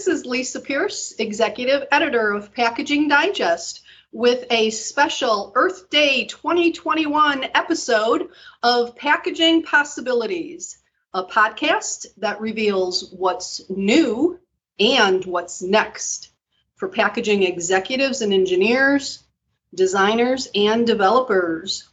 This is Lisa Pierce, Executive Editor of Packaging Digest, with a special Earth Day 2021 episode of Packaging Possibilities, a podcast that reveals what's new and what's next for packaging executives and engineers, designers, and developers.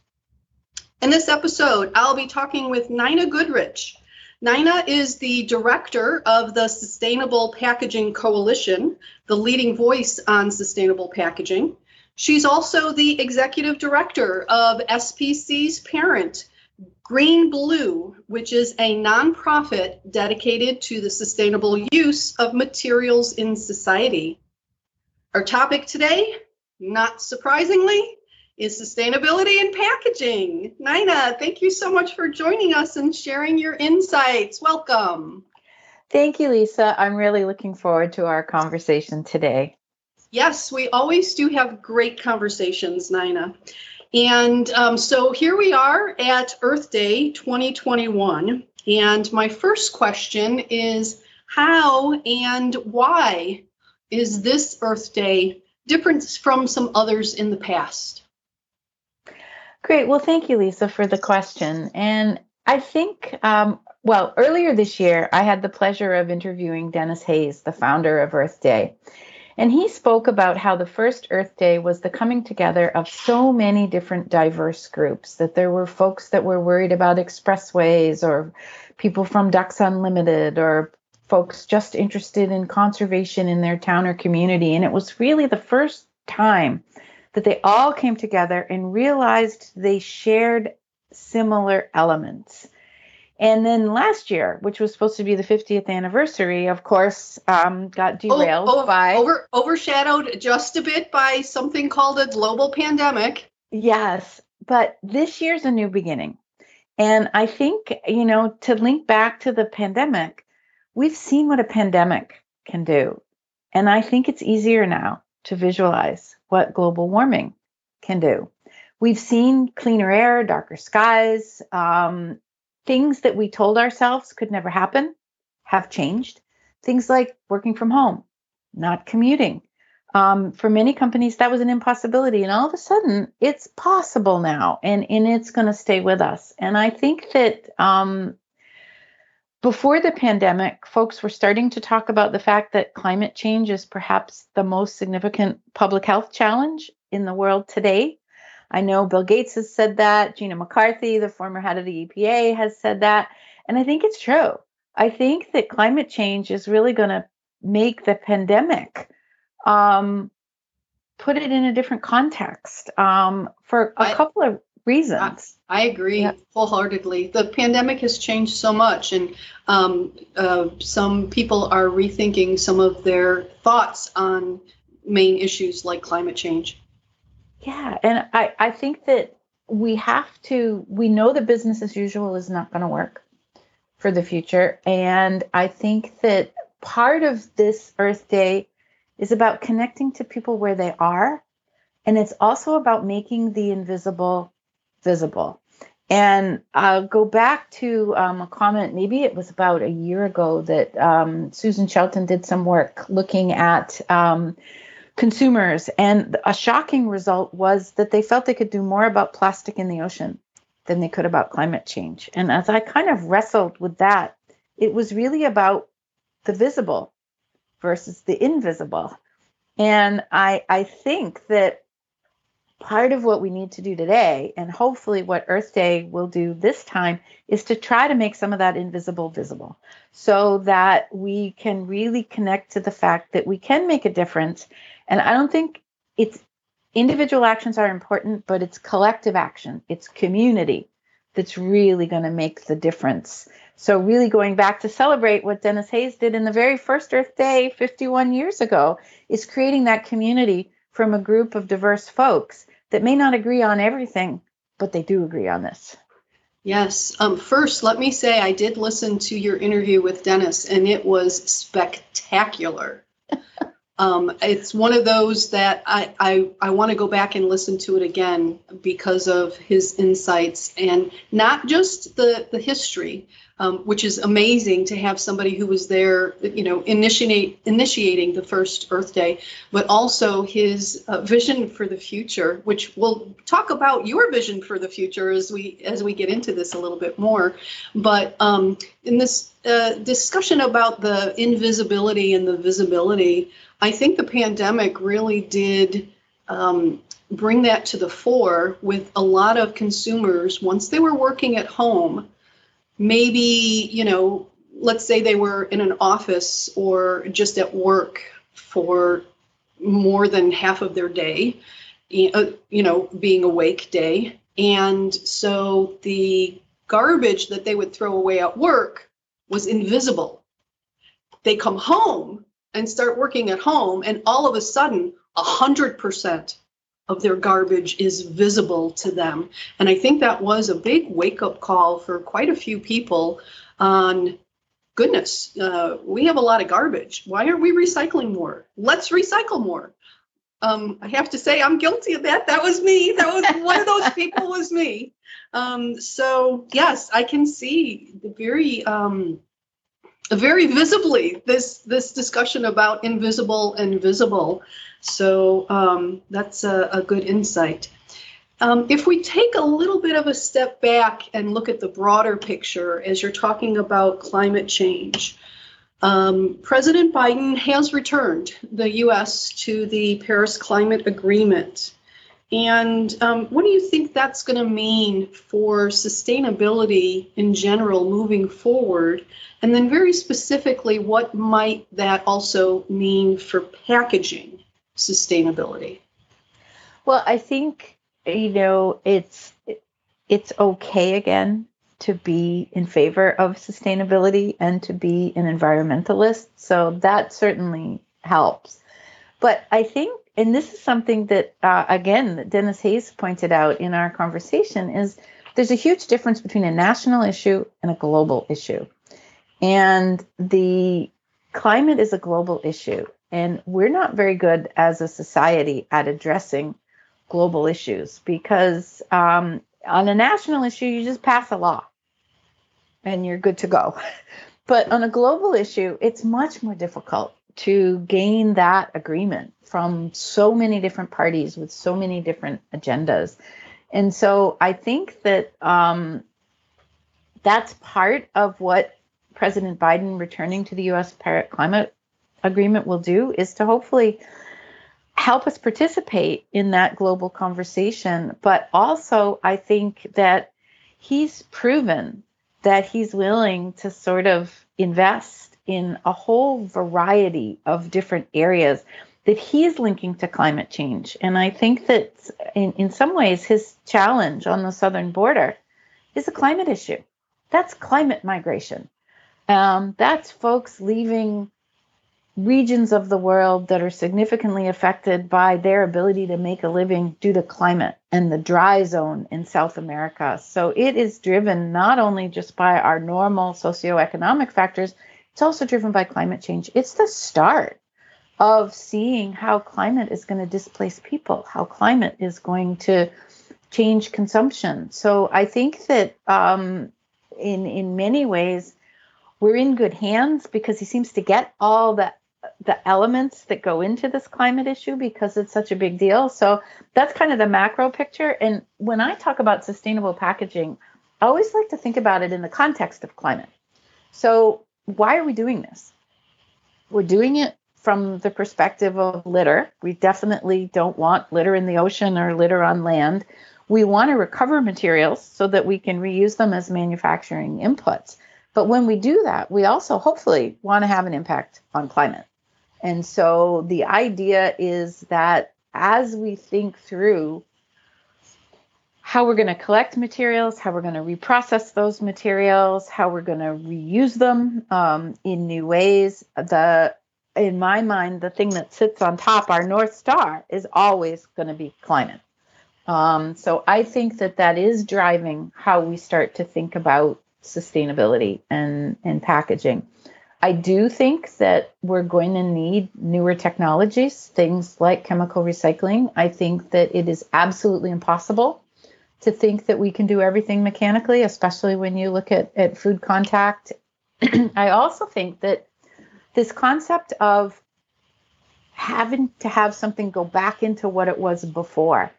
In this episode, I'll be talking with Nina Goodrich. Nina is the director of the Sustainable Packaging Coalition, the leading voice on sustainable packaging. She's also the executive director of SPC's parent, GreenBlue, which is a nonprofit dedicated to the sustainable use of materials in society. Our topic today, not surprisingly, is sustainability in packaging. Nina, thank you so much for joining us and sharing your insights. Welcome. Thank you, Lisa. I'm really looking forward to our conversation today. Yes, we always do have great conversations, Nina. And um, so here we are at Earth Day 2021. And my first question is how and why is this Earth Day different from some others in the past? Great. Well, thank you, Lisa, for the question. And I think, um, well, earlier this year, I had the pleasure of interviewing Denis Hayes, the founder of Earth Day. And he spoke about how the first Earth Day was the coming together of so many different diverse groups, that there were folks that were worried about expressways, or people from Ducks Unlimited, or folks just interested in conservation in their town or community. And it was really the first time that they all came together and realized they shared similar elements. And then last year, which was supposed to be the 50th anniversary, of course, um, got derailed over, by over, overshadowed just a bit by something called a global pandemic. Yes, but this year's a new beginning. And I think, you know, to link back to the pandemic, we've seen what a pandemic can do. And I think it's easier now to visualize what global warming can do. We've seen cleaner air, darker skies, um, things that we told ourselves could never happen have changed. Things like working from home, not commuting. Um, for many companies, that was an impossibility. And all of a sudden, it's possible now and, and it's going to stay with us. And I think that um, before the pandemic, folks were starting to talk about the fact that climate change is perhaps the most significant public health challenge in the world today. I know Bill Gates has said that, Gina McCarthy, the former head of the EPA, has said that. And I think it's true. I think that climate change is really going to make the pandemic um, put it in a different context um, for a I, couple of reasons. I, I agree yeah. wholeheartedly. The pandemic has changed so much, and um, uh, some people are rethinking some of their thoughts on main issues like climate change. Yeah, and I, I think that we have to, we know that business as usual is not going to work for the future. And I think that part of this Earth Day is about connecting to people where they are. And it's also about making the invisible visible. And I'll go back to um, a comment, maybe it was about a year ago, that um, Suzanne Shelton did some work looking at um, consumers. And a shocking result was that they felt they could do more about plastic in the ocean than they could about climate change. And as I kind of wrestled with that, it was really about the visible versus the invisible. And I, I think that part of what we need to do today, and hopefully what Earth Day will do this time, is to try to make some of that invisible visible so that we can really connect to the fact that we can make a difference. And I don't think it's individual actions are important, but it's collective action, it's community that's really going to make the difference. So, really going back to celebrate what Denis Hayes did in the very first Earth Day 51 years ago is creating that community from a group of diverse folks that may not agree on everything, but they do agree on this. Yes. Um, first, let me say I did listen to your interview with Denis, and it was spectacular. Um, it's one of those that I, I, I want to go back and listen to it again because of his insights and not just the, the history, um, which is amazing to have somebody who was there, you know, initiate, initiating the first Earth Day, but also his uh, vision for the future, which we'll talk about your vision for the future as we as we get into this a little bit more. But um, in this uh, discussion about the invisibility and the visibility, I think the pandemic really did. Um, bring that to the fore with a lot of consumers once they were working at home maybe, you know, let's say they were in an office or just at work for more than half of their day, uh, you know, being awake day. And so the garbage that they would throw away at work was invisible. They come home and start working at home, and all of a sudden, 100% of their garbage is visible to them. And I think that was a big wake up call for quite a few people on goodness, uh, we have a lot of garbage. Why aren't we recycling more? Let's recycle more. Um, I have to say, I'm guilty of that. That was me. That was one of those people was me. Um, so yes, I can see the very, um, very visibly this this discussion about invisible and visible. So um, that's a, a, good insight. Um, if we take a little bit of a step back and look at the broader picture as you're talking about climate change, um, President Biden has returned the U.S. to the Paris Climate Agreement. And um, what do you think that's going to mean for sustainability in general moving forward? And then, very specifically, what might that also mean for packaging sustainability? Well, I think you know it's it's okay again to be in favor of sustainability and to be an environmentalist. So that certainly helps. But I think, and this is something that uh, again Denis Hayes pointed out in our conversation, is there's a huge difference between a national issue and a global issue. And the climate is a global issue. And we're not very good as a society at addressing global issues because um, on a national issue, you just pass a law and you're good to go. But on a global issue, it's much more difficult to gain that agreement from so many different parties with so many different agendas. And so I think that um, that's part of what President Biden returning to the U.S. Paris climate agreement will do is to hopefully help us participate in that global conversation. But also, I think that he's proven that he's willing to sort of invest in a whole variety of different areas that he's linking to climate change. And I think that in, in some ways, his challenge on the southern border is a climate issue. That's climate migration. Um, that's folks leaving regions of the world that are significantly affected by their ability to make a living due to climate and the dry zone in South America. So it is driven not only just by our normal socioeconomic factors, it's also driven by climate change. It's the start of seeing how climate is going to displace people, how climate is going to change consumption. So I think that um, in in many ways we're in good hands because he seems to get all the the elements that go into this climate issue because it's such a big deal. So that's kind of the macro picture. And when I talk about sustainable packaging, I always like to think about it in the context of climate. So why are we doing this? We're doing it from the perspective of litter. We definitely don't want litter in the ocean or litter on land. We want to recover materials so that we can reuse them as manufacturing inputs. But when we do that, we also hopefully want to have an impact on climate. And so the idea is that as we think through how we're going to collect materials, how we're going to reprocess those materials, how we're going to reuse them um, in new ways, the in my mind, the thing that sits on top, our North Star, is always going to be climate. Um, so I think that that is driving how we start to think about sustainability and, and packaging. I do think that we're going to need newer technologies, things like chemical recycling. I think that it is absolutely impossible to think that we can do everything mechanically, especially when you look at, at food contact. I also think that this concept of having to have something go back into what it was before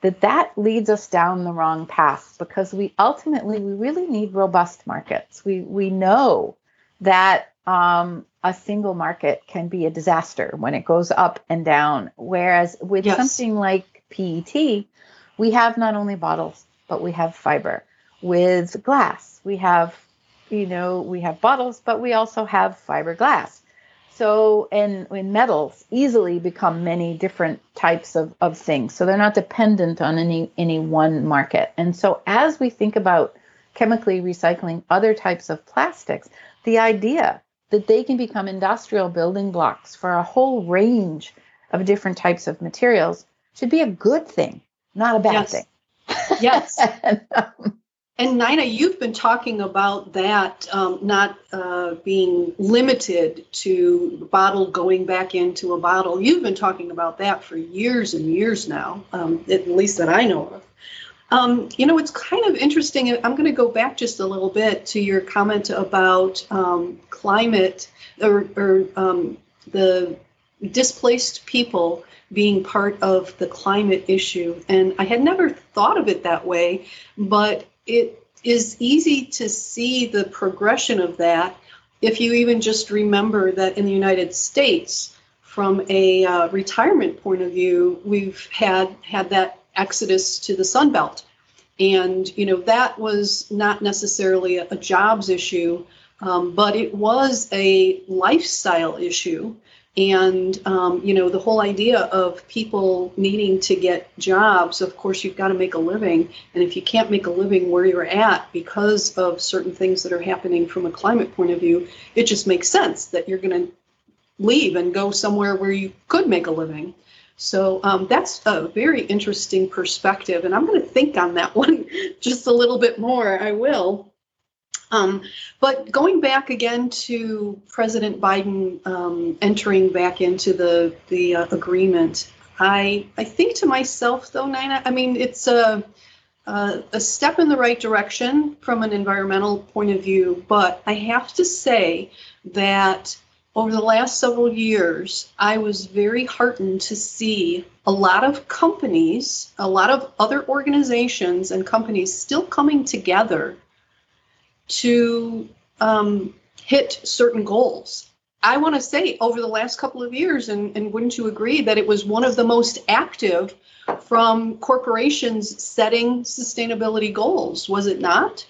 that that leads us down the wrong path because we ultimately we really need robust markets we we know that um, a single market can be a disaster when it goes up and down whereas with yes. something like PET we have not only bottles but we have fiber. With glass we have you know we have bottles but we also have fiberglass so and metals easily become many different types of, of things. So they're not dependent on any any one market. And so as we think about chemically recycling other types of plastics the idea that they can become industrial building blocks for a whole range of different types of materials should be a good thing not a bad yes. thing yes and, um, and Nina, you've been talking about that um, not uh, being limited to bottle going back into a bottle. You've been talking about that for years and years now, um, at least that I know of. Um, you know, it's kind of interesting. I'm going to go back just a little bit to your comment about um, climate or, or um, the displaced people being part of the climate issue. And I had never thought of it that way, but it is easy to see the progression of that if you even just remember that in the United States, from a uh, retirement point of view, we've had had that exodus to the Sun Belt, and you know that was not necessarily a, a jobs issue, um, but it was a lifestyle issue and um, you know the whole idea of people needing to get jobs of course you've got to make a living. And if you can't make a living where you're at because of certain things that are happening from a climate point of view it just makes sense that you're going to leave and go somewhere where you could make a living. So um, that's a very interesting perspective and i'm going to think on that one just a little bit more. I will um, but going back again to President Biden um, entering back into the the uh, agreement, I I think to myself though, Nina, I mean it's a, a a step in the right direction from an environmental point of view, but I have to say that over the last several years, I was very heartened to see a lot of companies, a lot of other organizations and companies still coming together to um, hit certain goals. I want to say over the last couple of years, and, and wouldn't you agree that it was one of the most active from corporations setting sustainability goals, was it not?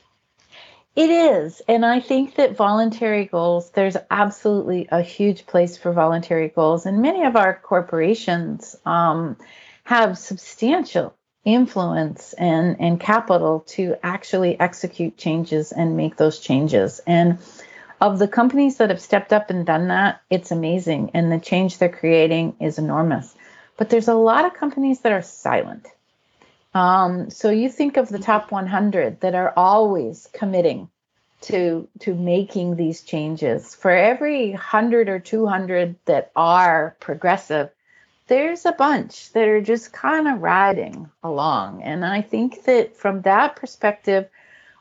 It is. And I think that voluntary goals, there's absolutely a huge place for voluntary goals. And many of our corporations um, have substantial influence and, and capital to actually execute changes and make those changes. And of the companies that have stepped up and done that, it's amazing. And the change they're creating is enormous. But there's a lot of companies that are silent. Um, so you think of the top 100 that are always committing to to making these changes. For every 100 or 200 that are progressive, there's a bunch that are just kind of riding along. And I think that from that perspective,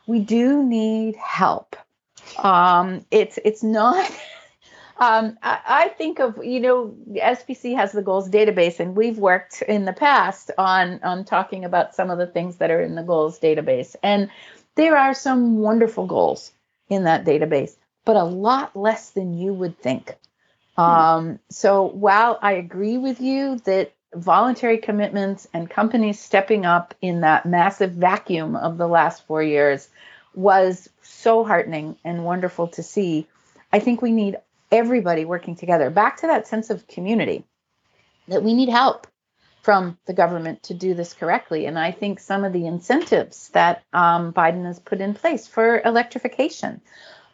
we do need help. Um, it's it's not. Um, I, I, think of you know SPC has the goals database, and we've worked in the past on on talking about some of the things that are in the goals database, and there are some wonderful goals in that database, but a lot less than you would think. Um, so while I agree with you that voluntary commitments and companies stepping up in that massive vacuum of the last four years was so heartening and wonderful to see, I think we need everybody working together. Back to that sense of community, that we need help from the government to do this correctly. And I think some of the incentives that um, Biden has put in place for electrification,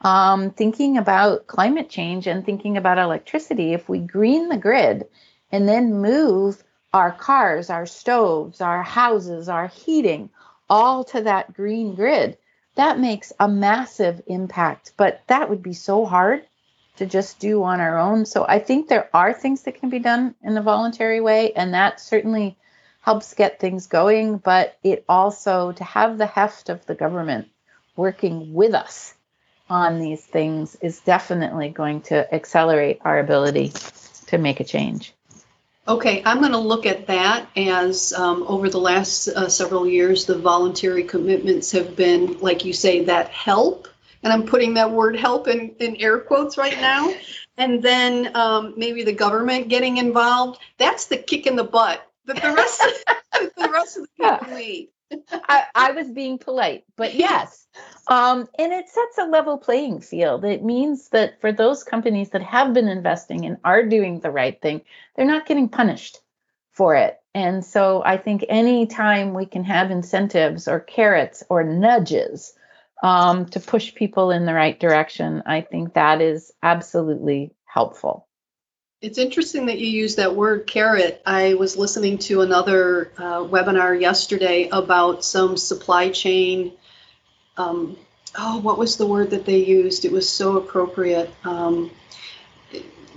um, thinking about climate change and thinking about electricity, if we green the grid and then move our cars, our stoves, our houses, our heating all to that green grid, that makes a massive impact. But that would be so hard to just do on our own. So I think there are things that can be done in a voluntary way, and that certainly helps get things going, but it also to have the heft of the government working with us on these things is definitely going to accelerate our ability to make a change. Okay, I'm going to look at that as um, over the last uh, several years, the voluntary commitments have been, like you say, that help. And I'm putting that word help in, in air quotes right now. And then um, maybe the government getting involved. That's the kick in the butt that the rest, the rest of the people yeah. need. I, I, was being polite, but yes. Um, and it sets a level playing field. It means that for those companies that have been investing and are doing the right thing, they're not getting punished for it. And so I think anytime we can have incentives or carrots or nudges um, to push people in the right direction, I think that is absolutely helpful. It's interesting that you use that word carrot. I was listening to another uh, webinar yesterday about some supply chain. Um, oh, what was the word that they used? It was so appropriate. Um,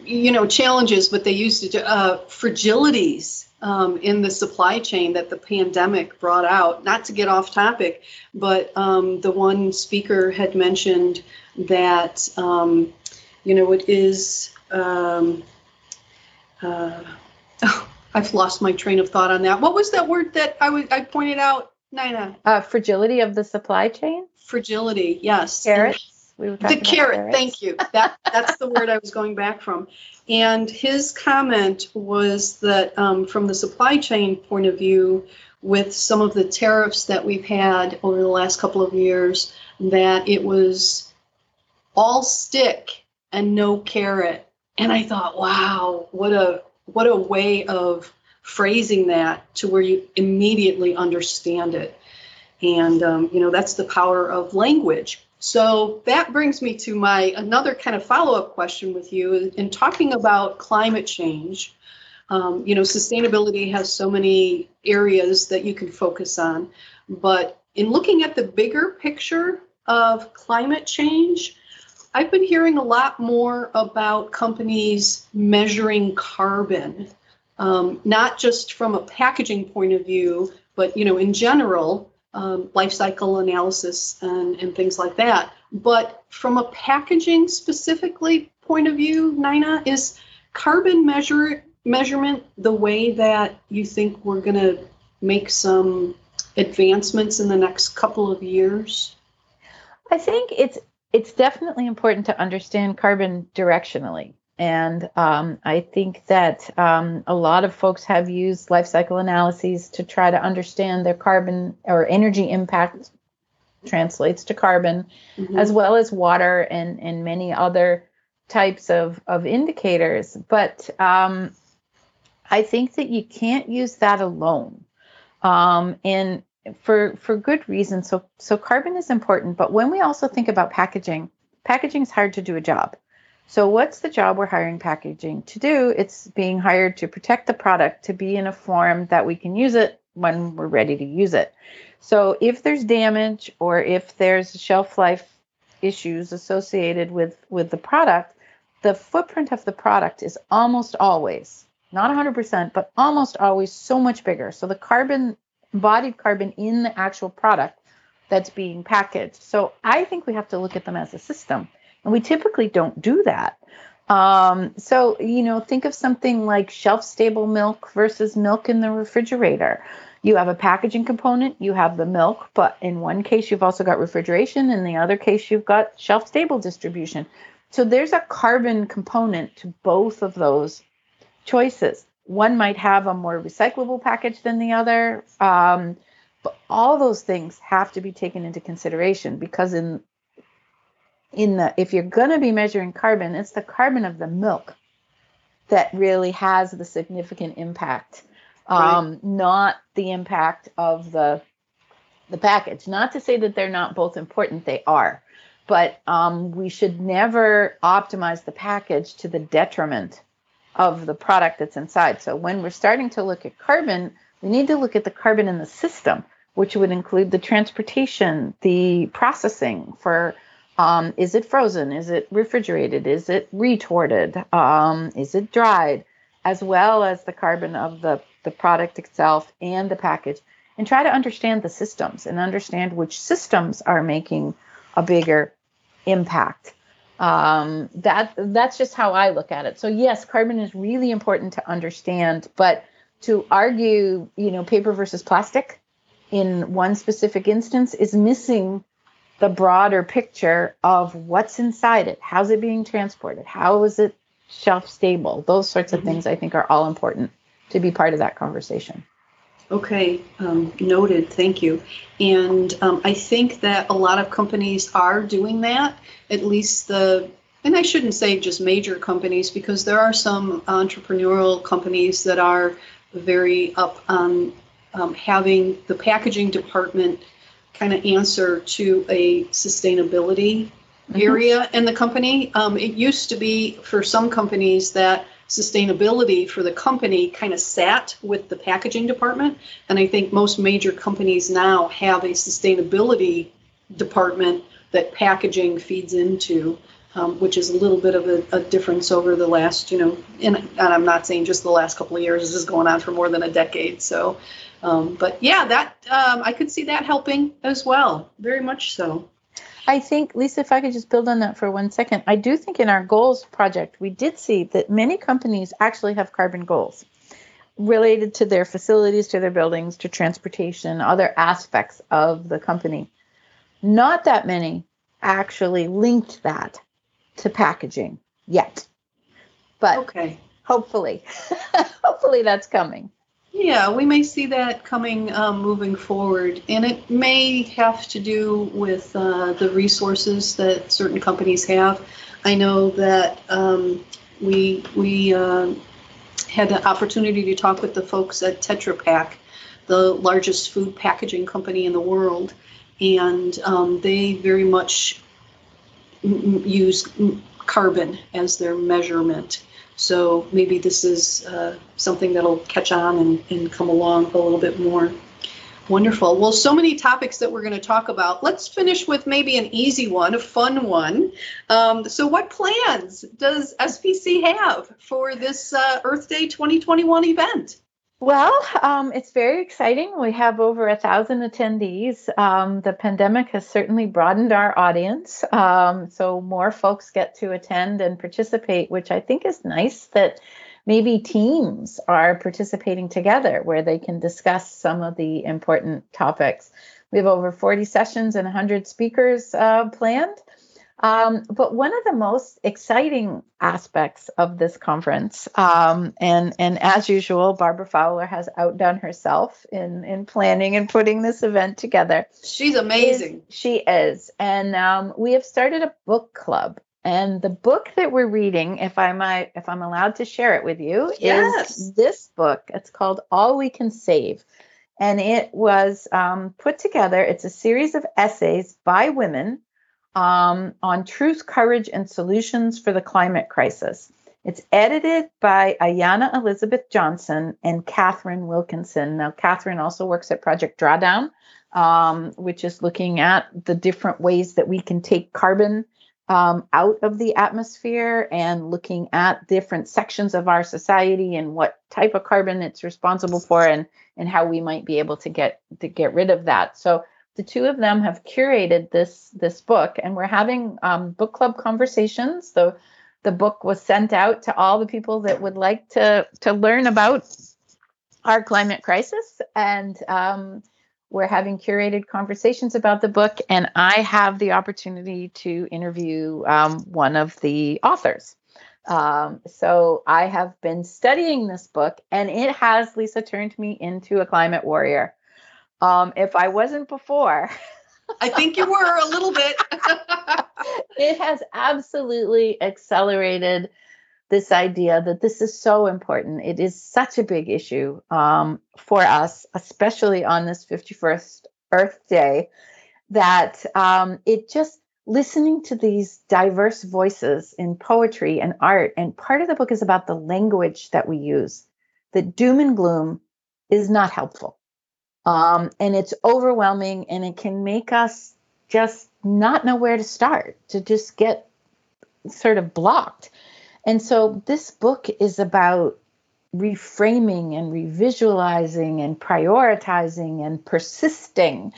you know, challenges, but they used uh, fragilities um, in the supply chain that the pandemic brought out. Not to get off topic, but um, the one speaker had mentioned that, um, you know, it is. Um, uh, oh, I've lost my train of thought on that. What was that word that I, w- I pointed out, Nina? Uh, fragility of the supply chain. Fragility, yes. Carrots. We were the carrot. Carrots. Thank you. That that's the word I was going back from. And his comment was that um, from the supply chain point of view, with some of the tariffs that we've had over the last couple of years, that it was all stick and no carrot and I thought, wow, what a what a way of phrasing that to where you immediately understand it. And um, you know, that's the power of language. So that brings me to my another kind of follow-up question with you in talking about climate change. Um, you know, sustainability has so many areas that you can focus on, but in looking at the bigger picture of climate change, I've been hearing a lot more about companies measuring carbon, um, not just from a packaging point of view, but you know, in general, um, life cycle analysis and, and things like that. But from a packaging specifically point of view, Nina, is carbon measure measurement the way that you think we're going to make some advancements in the next couple of years? I think it's it's definitely important to understand carbon directionally. And um, I think that um, a lot of folks have used life cycle analyses to try to understand their carbon or energy impact translates to carbon, mm-hmm. as well as water and, and many other types of, of indicators. But um, I think that you can't use that alone. Um, and for for good reason. So so carbon is important, but when we also think about packaging, packaging is hard to do a job. So what's the job we're hiring packaging to do? It's being hired to protect the product to be in a form that we can use it when we're ready to use it. So if there's damage or if there's shelf life issues associated with with the product, the footprint of the product is almost always not 100%, but almost always so much bigger. So the carbon embodied carbon in the actual product that's being packaged. So I think we have to look at them as a system. And we typically don't do that. Um, so, you know, think of something like shelf stable milk versus milk in the refrigerator. You have a packaging component, you have the milk, but in one case, you've also got refrigeration, in the other case, you've got shelf stable distribution. So there's a carbon component to both of those choices one might have a more recyclable package than the other. Um, but all those things have to be taken into consideration because in in the if you're going to be measuring carbon, it's the carbon of the milk that really has the significant impact, um, right. not the impact of the the package. Not to say that they're not both important; they are, but um, we should never optimize the package to the detriment of the product that's inside. So when we're starting to look at carbon, we need to look at the carbon in the system, which would include the transportation, the processing for um, is it frozen? Is it refrigerated? Is it retorted? Um, is it dried? As well as the carbon of the the product itself and the package and try to understand the systems and understand which systems are making a bigger impact. Um, that that's just how I look at it. So yes, carbon is really important to understand, but to argue, you know, paper versus plastic in one specific instance is missing the broader picture of what's inside it. How's it being transported? How is it shelf stable? Those sorts of mm-hmm. things I think are all important to be part of that conversation. Okay, um, noted. Thank you. And um, I think that a lot of companies are doing that. At least the, and I shouldn't say just major companies because there are some entrepreneurial companies that are very up on um, having the packaging department kind of answer to a sustainability mm-hmm. area in the company. Um, it used to be for some companies that sustainability for the company kind of sat with the packaging department. And I think most major companies now have a sustainability department that packaging feeds into. Um, which is a little bit of a, a, difference over the last, you know, and, and, I'm not saying just the last couple of years. This is going on for more than a decade. So, um, but yeah, that um, I could see that helping as well, very much so. I think, Lisa, if I could just build on that for one second, I do think in our goals project, we did see that many companies actually have carbon goals related to their facilities, to their buildings, to transportation, other aspects of the company. Not that many actually linked that to packaging yet. But okay. hopefully, hopefully that's coming. Yeah, we may see that coming um, moving forward, and it may have to do with uh, the resources that certain companies have. I know that um, we we uh, had the opportunity to talk with the folks at Tetra Pak, the largest food packaging company in the world, and um, they very much use carbon as their measurement. So maybe this is uh, something that'll catch on and, and come along a little bit more. Wonderful. Well, so many topics that we're going to talk about. Let's finish with maybe an easy one, a fun one. Um, so, what plans does SPC have for this uh, Earth Day 2021 event? Well, um, it's very exciting. We have over a thousand attendees. Um, the pandemic has certainly broadened our audience, um, so more folks get to attend and participate, which I think is nice. That maybe teams are participating together where they can discuss some of the important topics. We have over 40 sessions and 100 speakers uh, planned. Um, but one of the most exciting aspects of this conference, um, and and as usual, Barbara Fowler has outdone herself in in planning and putting this event together. She's amazing. Is, she is, and um, we have started a book club. And the book that we're reading, if I might, if I'm allowed to share it with you, yes. is this book. It's called All We Can Save, and it was um, put together. It's a series of essays by women um, on truth, courage, and solutions for the climate crisis. It's edited by Ayana Elizabeth Johnson and Katharine Wilkinson. Now, Katharine also works at Project Drawdown, um, which is looking at the different ways that we can take carbon um, out of the atmosphere and looking at different sections of our society and what type of carbon it's responsible for and and how we might be able to get to get rid of that. So the two of them have curated this this book, and we're having um, book club conversations. So the book was sent out to all the people that would like to to learn about our climate crisis, and um, we're having curated conversations about the book. And I have the opportunity to interview um, one of the authors. Um, so I have been studying this book, and it has Lisa turned me into a climate warrior. Um, if I wasn't before, I think you were a little bit. it has absolutely accelerated this idea that this is so important. It is such a big issue um, for us, especially on this 51st Earth Day, that um, it just listening to these diverse voices in poetry and art. And part of the book is about the language that we use, that doom and gloom is not helpful. Um, and it's overwhelming and it can make us just not know where to start, to just get sort of blocked. And so this book is about reframing and revisualizing and prioritizing and persisting.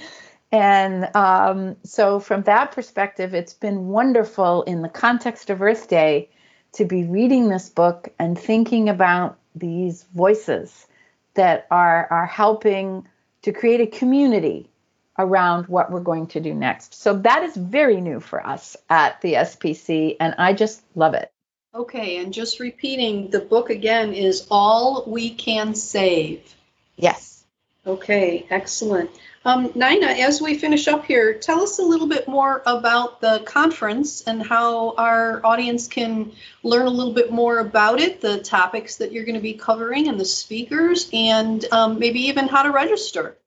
And um, so, from that perspective, it's been wonderful in the context of Earth Day to be reading this book and thinking about these voices that are, are helping to create a community around what we're going to do next. So that is very new for us at the SPC, and I just love it. Okay, and just repeating, the book again is All We Can Save. Yes. Okay, excellent. Um, Nina, as we finish up here, tell us a little bit more about the conference and how our audience can learn a little bit more about it, the topics that you're going to be covering, and the speakers, and um, maybe even how to register.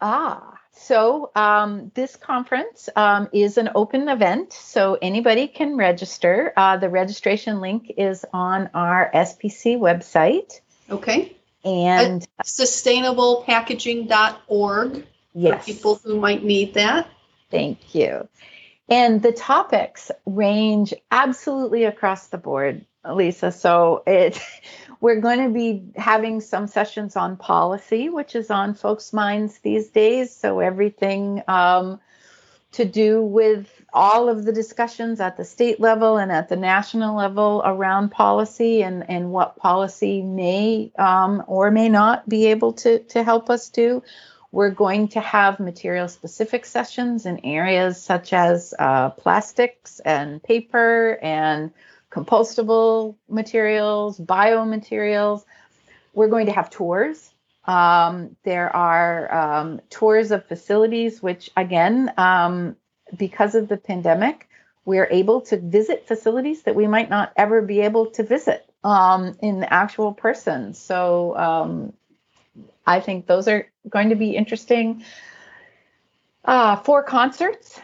Ah, so um, this conference um, is an open event, so anybody can register. Uh, the registration link is on our SPC website. Okay. And uh, sustainablepackaging.org yes. for people who might need that. Thank you. And the topics range absolutely across the board, Lisa. So it we're going to be having some sessions on policy, which is on folks' minds these days. So everything um, to do with all of the discussions at the state level and at the national level around policy and, and what policy may um, or may not be able to, to help us do. We're going to have material specific sessions in areas such as uh, plastics and paper and compostable materials, biomaterials. We're going to have tours. Um, there are um, tours of facilities, which again, um, because of the pandemic, we're able to visit facilities that we might not ever be able to visit um, in actual person. So um, I think those are going to be interesting. Uh, four concerts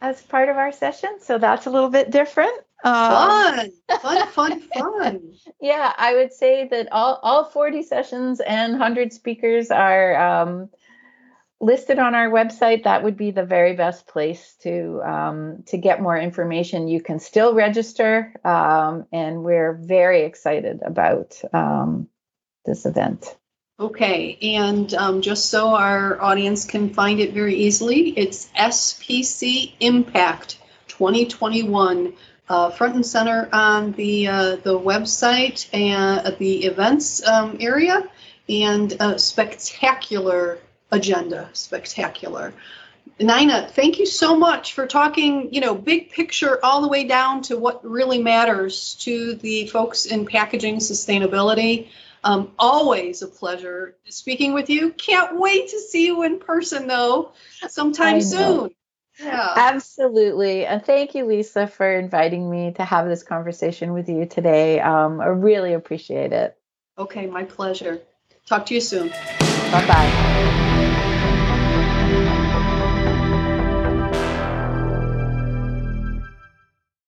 as part of our session, so that's a little bit different. Um, fun, fun, fun, fun. Yeah, I would say that all, all 40 sessions and 100 speakers are um, listed on our website. That would be the very best place to um, to get more information. You can still register, um, and we're very excited about um, this event. Okay, and um, just so our audience can find it very easily, it's SPC Impact 2021 uh, front and center on the uh, the website and the events um, area, and a spectacular agenda. Spectacular. Nina, thank you so much for talking, you know, big picture all the way down to what really matters to the folks in packaging sustainability. Um, always a pleasure speaking with you. Can't wait to see you in person, though, sometime soon. Yeah. Absolutely. And thank you, Lisa, for inviting me to have this conversation with you today. Um, I really appreciate it. Okay, my pleasure. Talk to you soon. Bye bye.